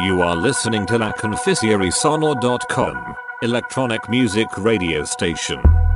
You are listening to La Sonor.com, electronic music radio station.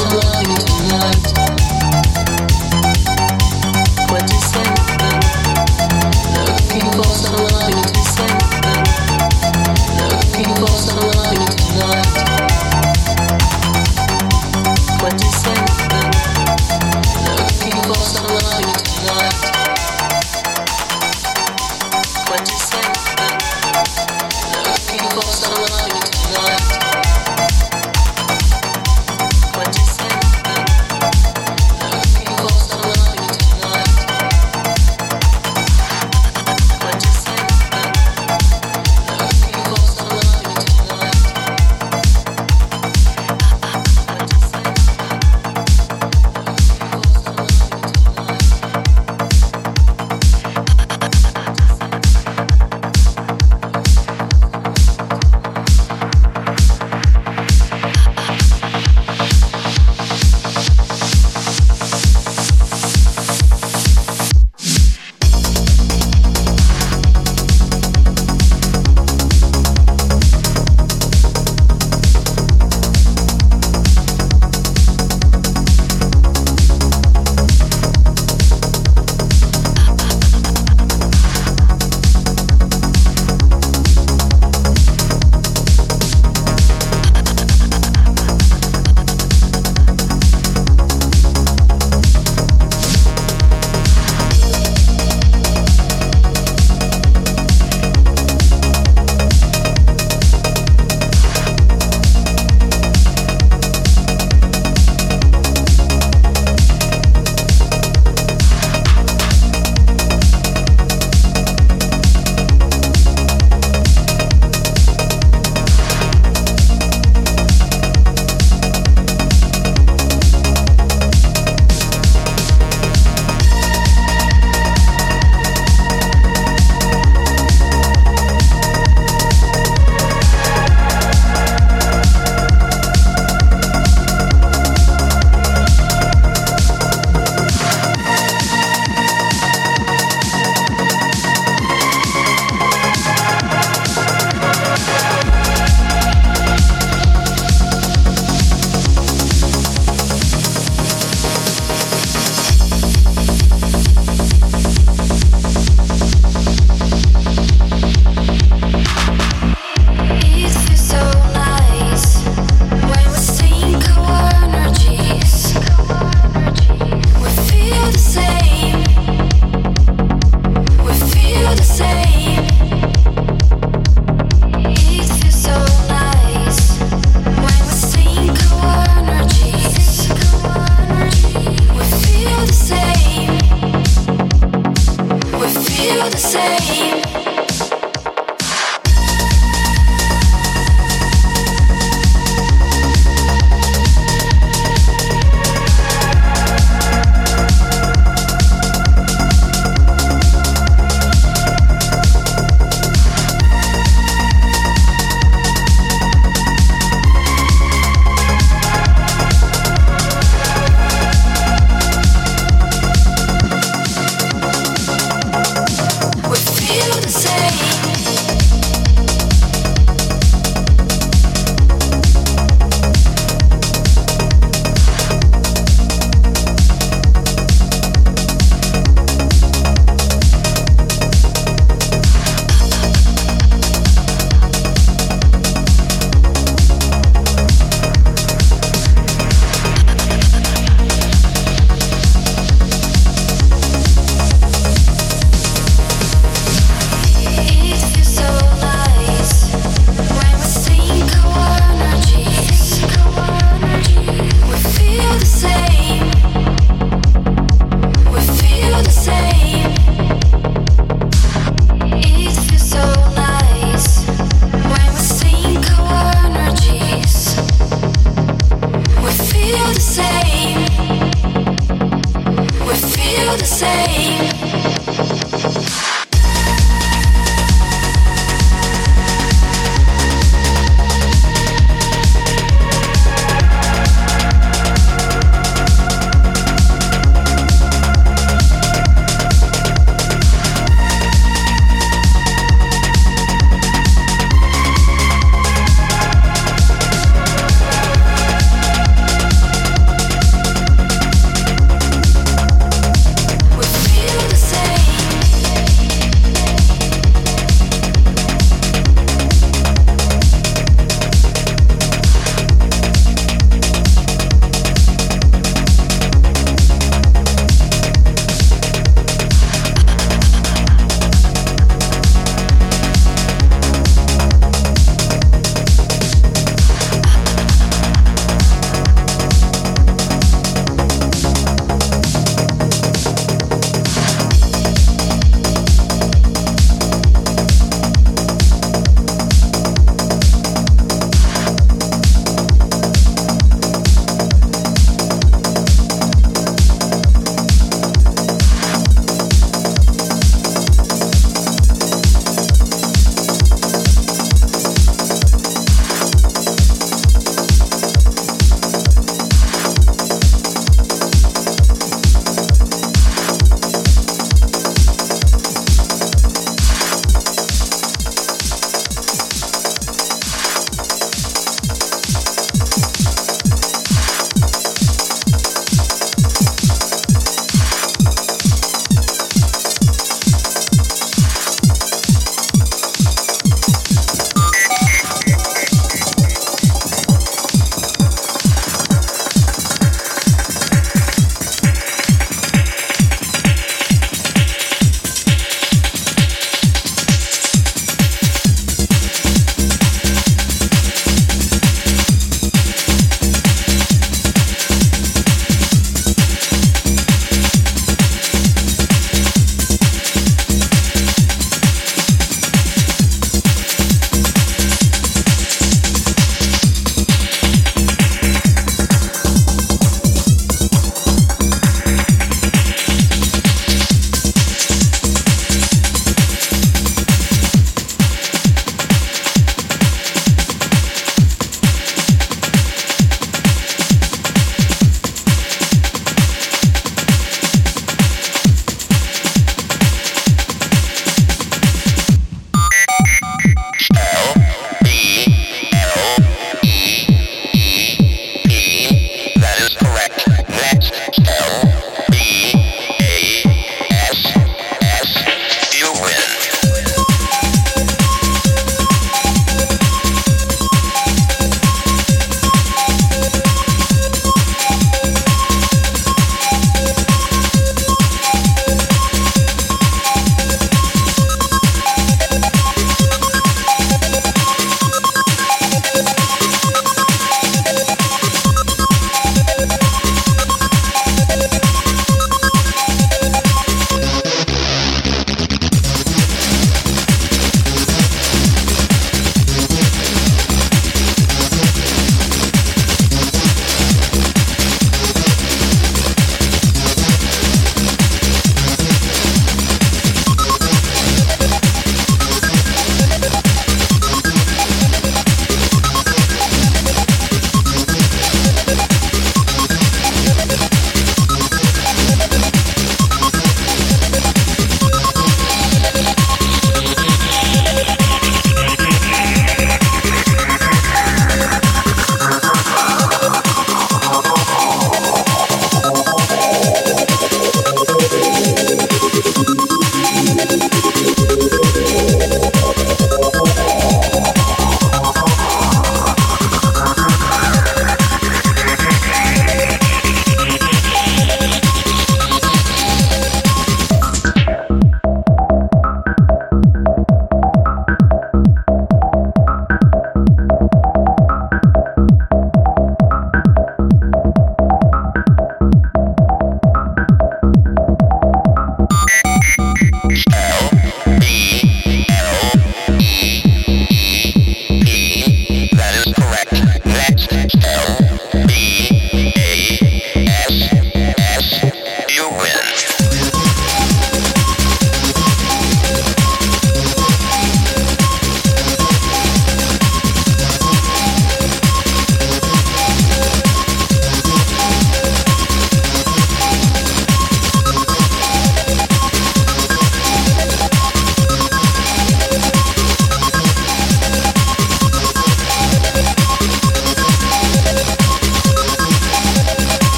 Whoa.